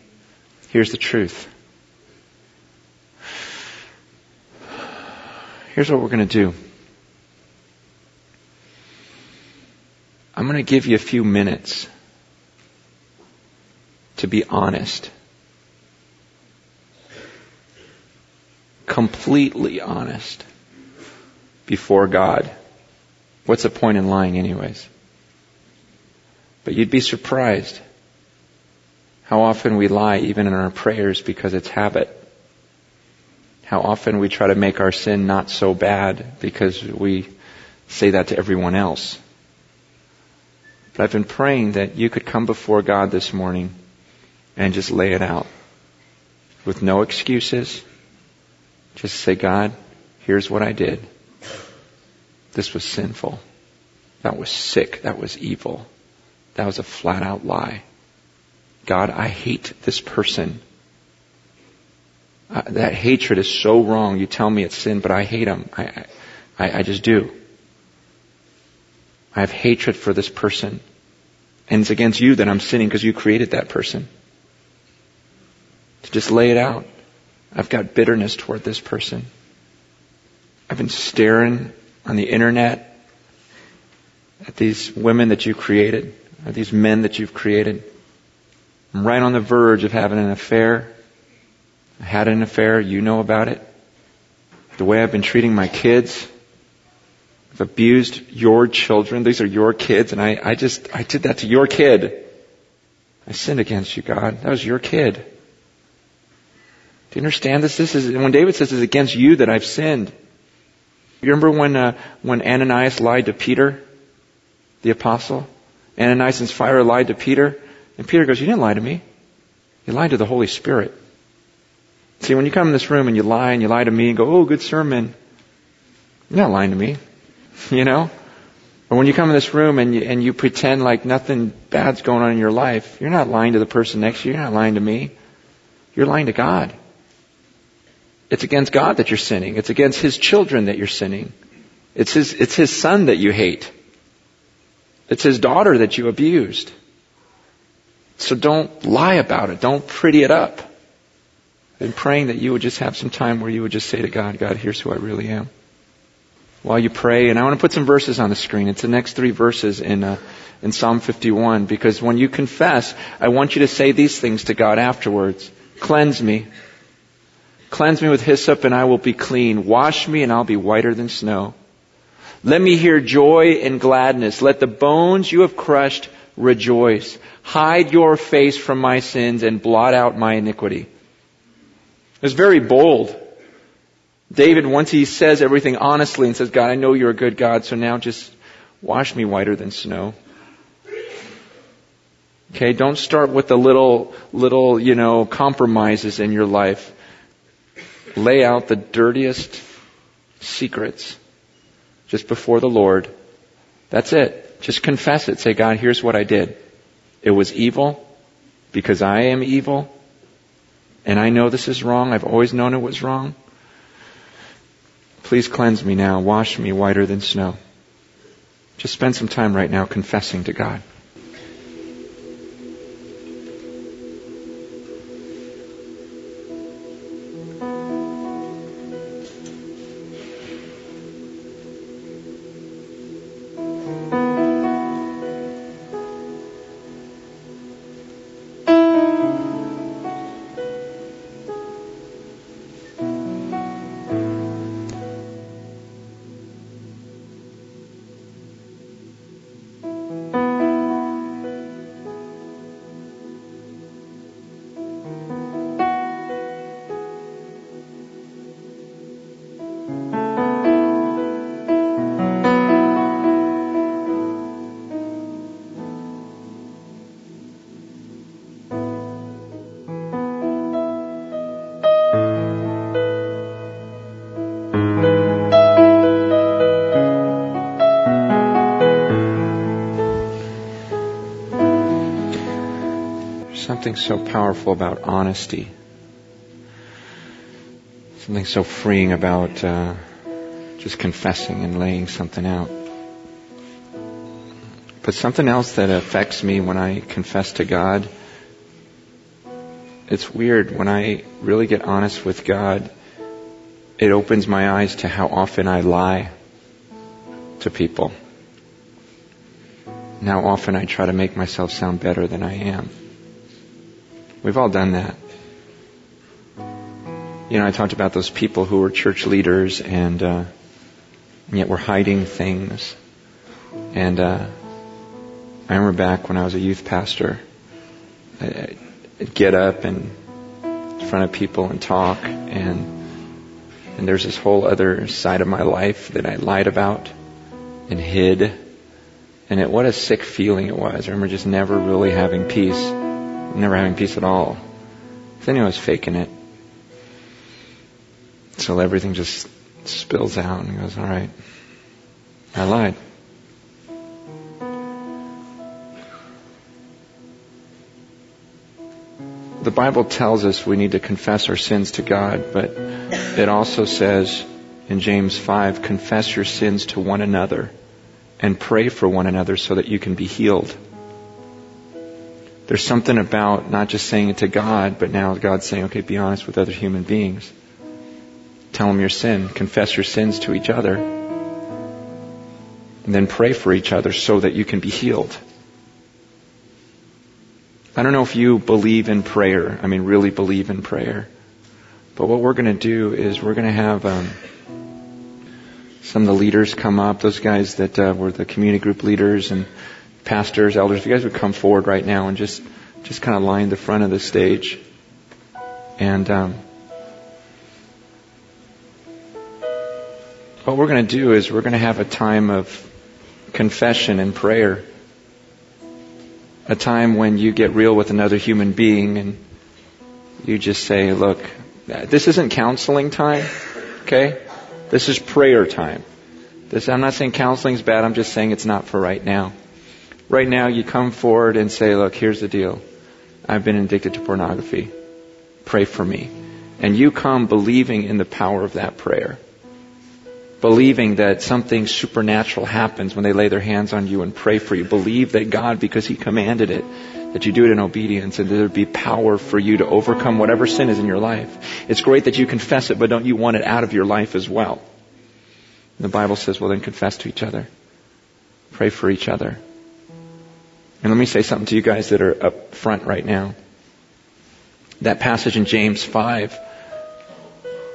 Here's the truth. Here's what we're going to do. I'm going to give you a few minutes to be honest. Completely honest before God. What's the point in lying anyways? But you'd be surprised how often we lie even in our prayers because it's habit. How often we try to make our sin not so bad because we say that to everyone else. But I've been praying that you could come before God this morning and just lay it out with no excuses. Just say, God, here's what I did. This was sinful. That was sick. That was evil. That was a flat out lie. God, I hate this person. Uh, that hatred is so wrong. You tell me it's sin, but I hate him. I, I, I just do. I have hatred for this person. And it's against you that I'm sinning because you created that person. To just lay it out. I've got bitterness toward this person. I've been staring on the internet at these women that you created, at these men that you've created. I'm right on the verge of having an affair. I had an affair. You know about it. The way I've been treating my kids. I've abused your children. These are your kids. And I, I just, I did that to your kid. I sinned against you, God. That was your kid. Do you understand this? This is, when David says it's against you that I've sinned. You remember when, uh, when Ananias lied to Peter, the apostle? Ananias and Sapphira lied to Peter. And Peter goes, you didn't lie to me. You lied to the Holy Spirit. See, when you come in this room and you lie and you lie to me and go, oh, good sermon, you're not lying to me. You know? Or when you come in this room and you, and you pretend like nothing bad's going on in your life, you're not lying to the person next to you. You're not lying to me. You're lying to God. It's against God that you're sinning. It's against His children that you're sinning. It's His, it's His son that you hate. It's His daughter that you abused. So don't lie about it. Don't pretty it up. Been praying that you would just have some time where you would just say to God, God, here's who I really am. While you pray, and I want to put some verses on the screen. It's the next three verses in, uh, in Psalm 51, because when you confess, I want you to say these things to God afterwards. Cleanse me. Cleanse me with hyssop and I will be clean. Wash me and I'll be whiter than snow. Let me hear joy and gladness. Let the bones you have crushed rejoice. Hide your face from my sins and blot out my iniquity. It's very bold. David, once he says everything honestly and says, God, I know you're a good God, so now just wash me whiter than snow. Okay, don't start with the little, little, you know, compromises in your life. Lay out the dirtiest secrets just before the Lord. That's it. Just confess it. Say, God, here's what I did. It was evil because I am evil and I know this is wrong. I've always known it was wrong. Please cleanse me now. Wash me whiter than snow. Just spend some time right now confessing to God. Something so powerful about honesty. Something so freeing about uh, just confessing and laying something out. But something else that affects me when I confess to God, it's weird. When I really get honest with God, it opens my eyes to how often I lie to people. How often I try to make myself sound better than I am. We've all done that. You know, I talked about those people who were church leaders and, uh, and yet were hiding things. And uh, I remember back when I was a youth pastor, I'd get up and in front of people and talk, and and there's this whole other side of my life that I lied about and hid. And it, what a sick feeling it was. I remember just never really having peace, never having peace at all. Then I was faking it. So everything just spills out and goes, all right, I lied. The Bible tells us we need to confess our sins to God, but it also says in James 5, confess your sins to one another and pray for one another so that you can be healed. There's something about not just saying it to God, but now God's saying, okay, be honest with other human beings. Tell them your sin. Confess your sins to each other. And then pray for each other so that you can be healed. I don't know if you believe in prayer. I mean, really believe in prayer. But what we're going to do is we're going to have um, some of the leaders come up, those guys that uh, were the community group leaders and pastors, elders. If you guys would come forward right now and just just kind of line the front of the stage, and um, what we're going to do is we're going to have a time of confession and prayer a time when you get real with another human being and you just say, look, this isn't counseling time, okay? This is prayer time. This, I'm not saying counseling's bad, I'm just saying it's not for right now. Right now, you come forward and say, look, here's the deal. I've been addicted to pornography. Pray for me. And you come believing in the power of that prayer believing that something supernatural happens when they lay their hands on you and pray for you. Believe that God, because He commanded it, that you do it in obedience and that there be power for you to overcome whatever sin is in your life. It's great that you confess it, but don't you want it out of your life as well? And the Bible says, well then confess to each other. Pray for each other. And let me say something to you guys that are up front right now. That passage in James 5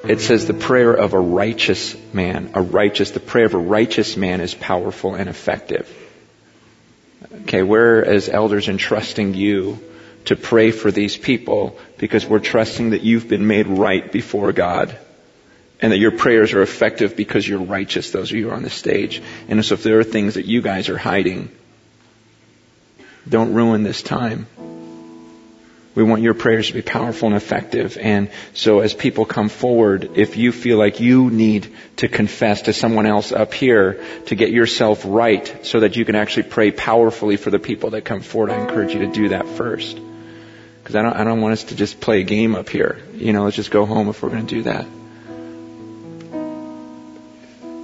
it says the prayer of a righteous man, a righteous, the prayer of a righteous man is powerful and effective. Okay, we're as elders entrusting you to pray for these people because we're trusting that you've been made right before God and that your prayers are effective because you're righteous, those of you who are on the stage. And so if there are things that you guys are hiding, don't ruin this time. We want your prayers to be powerful and effective. And so as people come forward, if you feel like you need to confess to someone else up here to get yourself right so that you can actually pray powerfully for the people that come forward, I encourage you to do that first. Because I don't, I don't want us to just play a game up here. You know, let's just go home if we're going to do that.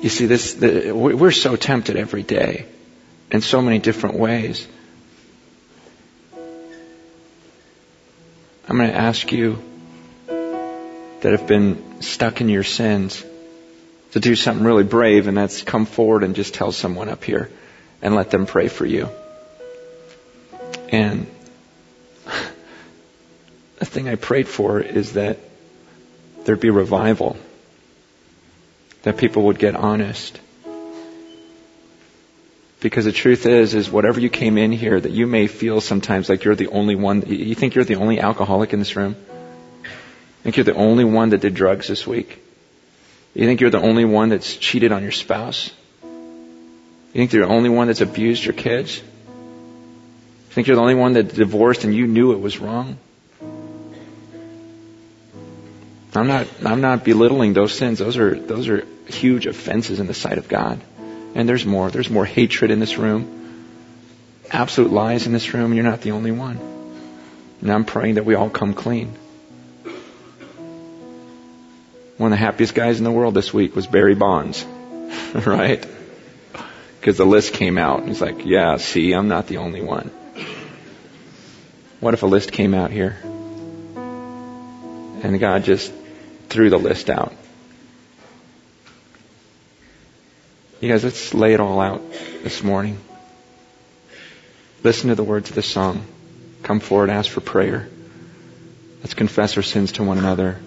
You see, this, the, we're so tempted every day in so many different ways. I'm going to ask you that have been stuck in your sins to do something really brave, and that's come forward and just tell someone up here and let them pray for you. And the thing I prayed for is that there'd be revival, that people would get honest, because the truth is, is whatever you came in here, that you may feel sometimes like you're the only one. You think you're the only alcoholic in this room? You think you're the only one that did drugs this week? You think you're the only one that's cheated on your spouse? You think you're the only one that's abused your kids? You think you're the only one that divorced and you knew it was wrong? I'm not, I'm not belittling those sins. Those are, those are huge offenses in the sight of God. And there's more. There's more hatred in this room. Absolute lies in this room, and you're not the only one. And I'm praying that we all come clean. One of the happiest guys in the world this week was Barry Bonds, right? Because the list came out. He's like, yeah, see, I'm not the only one. What if a list came out here? And God just threw the list out. You guys, let's lay it all out this morning. Listen to the words of the song. Come forward, ask for prayer. Let's confess our sins to one another,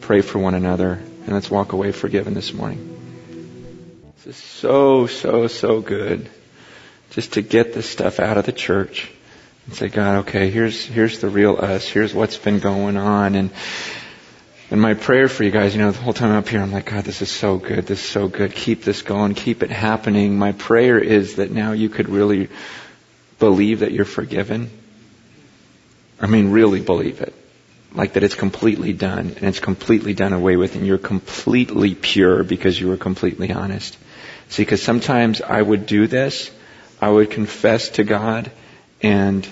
pray for one another, and let's walk away forgiven this morning. This is so, so, so good. Just to get this stuff out of the church and say, God, okay, here's, here's the real us. Here's what's been going on. And, and my prayer for you guys, you know, the whole time up here, I'm like, God, this is so good. This is so good. Keep this going. Keep it happening. My prayer is that now you could really believe that you're forgiven. I mean, really believe it. Like that it's completely done and it's completely done away with and you're completely pure because you were completely honest. See, because sometimes I would do this. I would confess to God and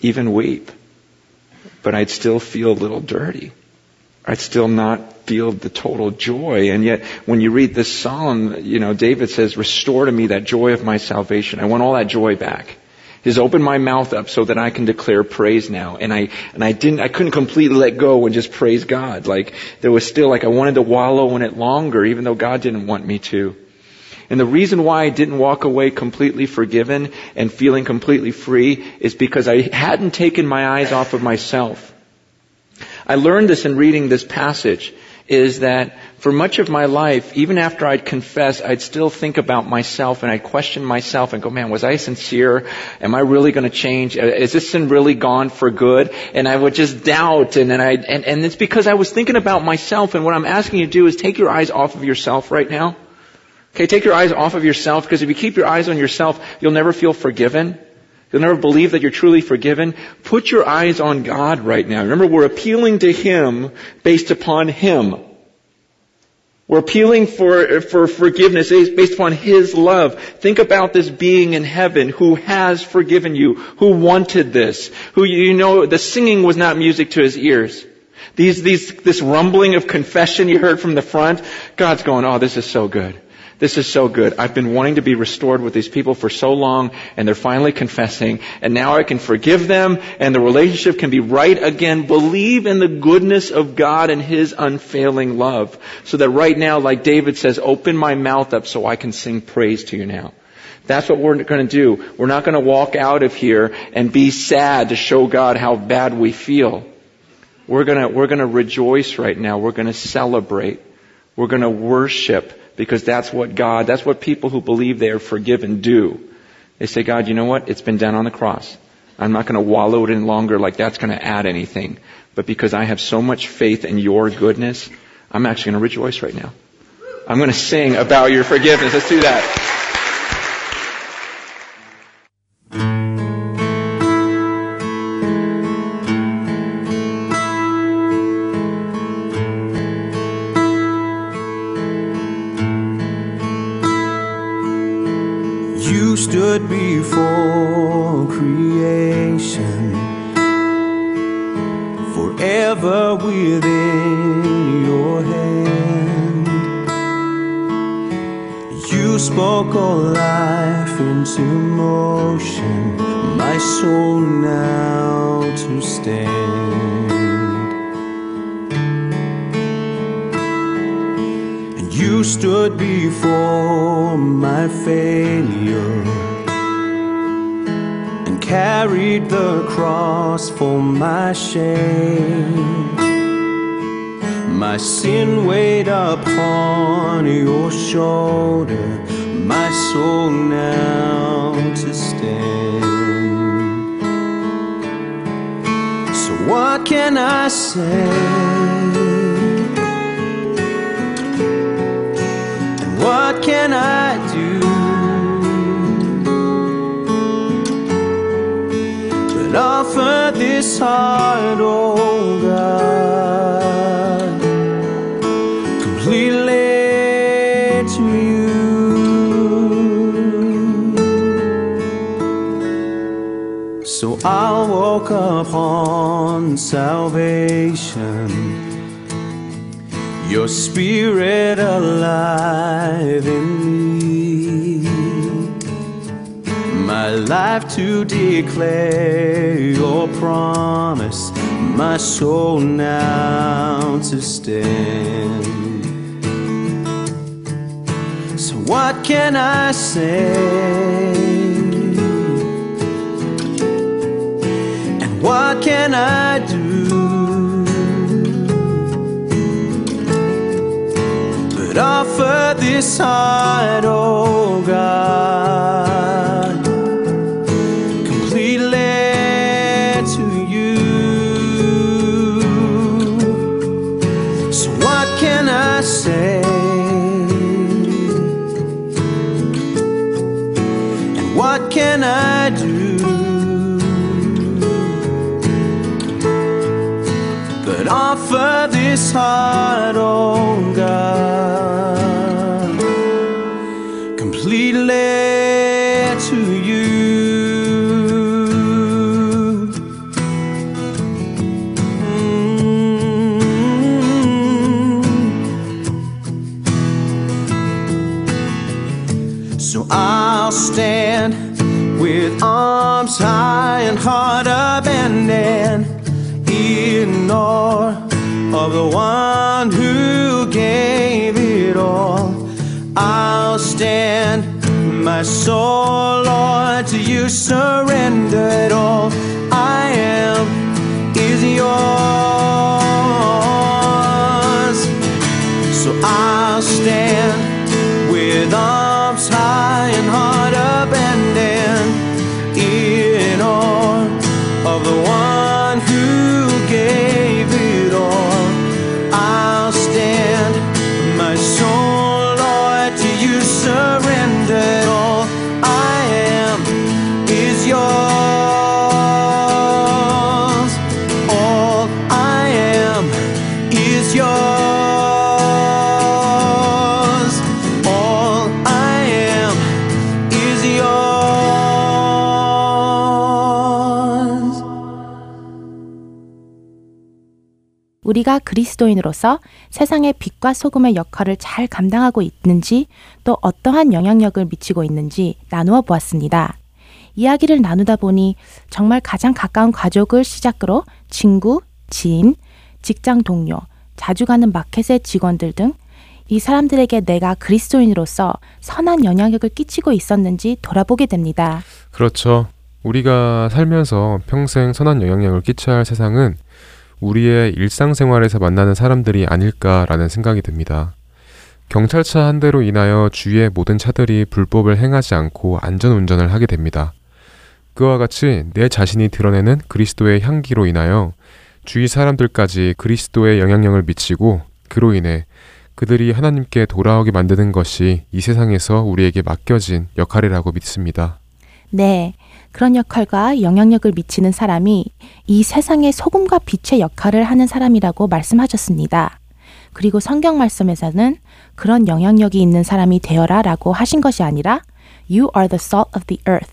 even weep. But I'd still feel a little dirty. I'd still not feel the total joy. And yet, when you read this psalm, you know, David says, restore to me that joy of my salvation. I want all that joy back. He's opened my mouth up so that I can declare praise now. And I, and I didn't, I couldn't completely let go and just praise God. Like, there was still like I wanted to wallow in it longer, even though God didn't want me to. And the reason why I didn't walk away completely forgiven and feeling completely free is because I hadn't taken my eyes off of myself. I learned this in reading this passage is that for much of my life, even after I'd confess, I'd still think about myself and I'd question myself and go, man, was I sincere? Am I really going to change? Uh, is this sin really gone for good? And I would just doubt and then I, and, and it's because I was thinking about myself and what I'm asking you to do is take your eyes off of yourself right now. Okay, take your eyes off of yourself because if you keep your eyes on yourself, you'll never feel forgiven. You'll never believe that you're truly forgiven. Put your eyes on God right now. Remember, we're appealing to Him based upon Him. We're appealing for, for forgiveness based upon His love. Think about this being in heaven who has forgiven you, who wanted this, who you know the singing was not music to His ears. These, these, this rumbling of confession you heard from the front, God's going, oh, this is so good. This is so good. I've been wanting to be restored with these people for so long and they're finally confessing and now I can forgive them and the relationship can be right again. Believe in the goodness of God and His unfailing love. So that right now, like David says, open my mouth up so I can sing praise to you now. That's what we're going to do. We're not going to walk out of here and be sad to show God how bad we feel. We're going to, we're going to rejoice right now. We're going to celebrate. We're going to worship because that's what God, that's what people who believe they are forgiven do. They say, God, you know what? It's been done on the cross. I'm not going to wallow it in longer like that's going to add anything. But because I have so much faith in your goodness, I'm actually going to rejoice right now. I'm going to sing about your forgiveness. Let's do that. Now to stand. And you stood before my failure and carried the cross for my shame. My sin weighed upon your shoulder, my soul now to stand. What can I say? And What can I do? But offer this heart, oh God, I'll walk upon salvation your spirit alive in me. My life to declare your promise, my soul now to stand. So, what can I say? What can I do? But offer this heart, oh God, offer this heart, oh God, completely to you. Mm. So I'll stand with arms high and heart abandoned in awe of the one who gave it all. I'll stand, my soul, Lord, to you surrendered. All I am is yours. So I'll stand 우리가 그리스도인으로서 세상의 빛과 소금의 역할을 잘 감당하고 있는지 또 어떠한 영향력을 미치고 있는지 나누어 보았습니다. 이야기를 나누다 보니 정말 가장 가까운 가족을 시작으로 친구, 지인, 직장 동료, 자주 가는 마켓의 직원들 등 이 사람들에게 내가 그리스도인으로서 선한 영향력을 끼치고 있었는지 돌아보게 됩니다. 그렇죠. 우리가 살면서 평생 선한 영향력을 끼쳐야 할 세상은 우리의 일상생활에서 만나는 사람들이 아닐까라는 생각이 듭니다. 경찰차 한 대로 인하여 주위의 모든 차들이 불법을 행하지 않고 안전운전을 하게 됩니다. 그와 같이 내 자신이 드러내는 그리스도의 향기로 인하여 주위 사람들까지 그리스도의 영향력을 미치고 그로 인해 그들이 하나님께 돌아오게 만드는 것이 이 세상에서 우리에게 맡겨진 역할이라고 믿습니다. 네. 그런 역할과 영향력을 미치는 사람이 이 세상의 소금과 빛의 역할을 하는 사람이라고 말씀하셨습니다. 그리고 성경 말씀에서는 그런 영향력이 있는 사람이 되어라 라고 하신 것이 아니라 You are the salt of the earth.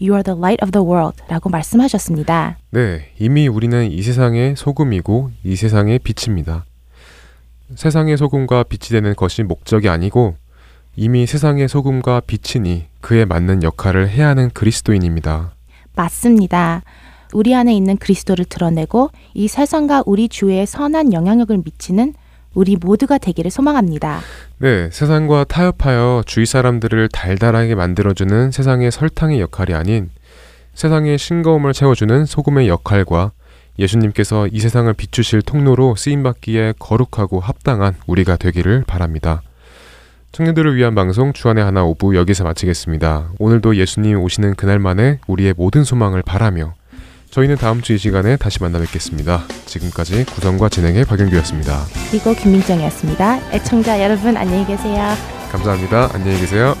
You are the light of the world 라고 말씀하셨습니다. 네, 이미 우리는 이 세상의 소금이고 이 세상의 빛입니다. 세상의 소금과 빛이 되는 것이 목적이 아니고 이미 세상의 소금과 빛이니 그에 맞는 역할을 해야 하는 그리스도인입니다. 맞습니다. 우리 안에 있는 그리스도를 드러내고 이 세상과 우리 주위에 선한 영향력을 미치는 우리 모두가 되기를 소망합니다. 네, 세상과 타협하여 주위 사람들을 달달하게 만들어주는 세상의 설탕의 역할이 아닌 세상의 싱거움을 채워주는 소금의 역할과 예수님께서 이 세상을 비추실 통로로 쓰임받기에 거룩하고 합당한 우리가 되기를 바랍니다. 청년들을 위한 방송 주안의 하나 오부 여기서 마치겠습니다. 오늘도 예수님 오시는 그날만에 우리의 모든 소망을 바라며 저희는 다음 주 이 시간에 다시 만나 뵙겠습니다. 지금까지 구성과 진행의 박영규였습니다. 그리고 김민정이었습니다. 애청자 여러분 안녕히 계세요. 감사합니다. 안녕히 계세요.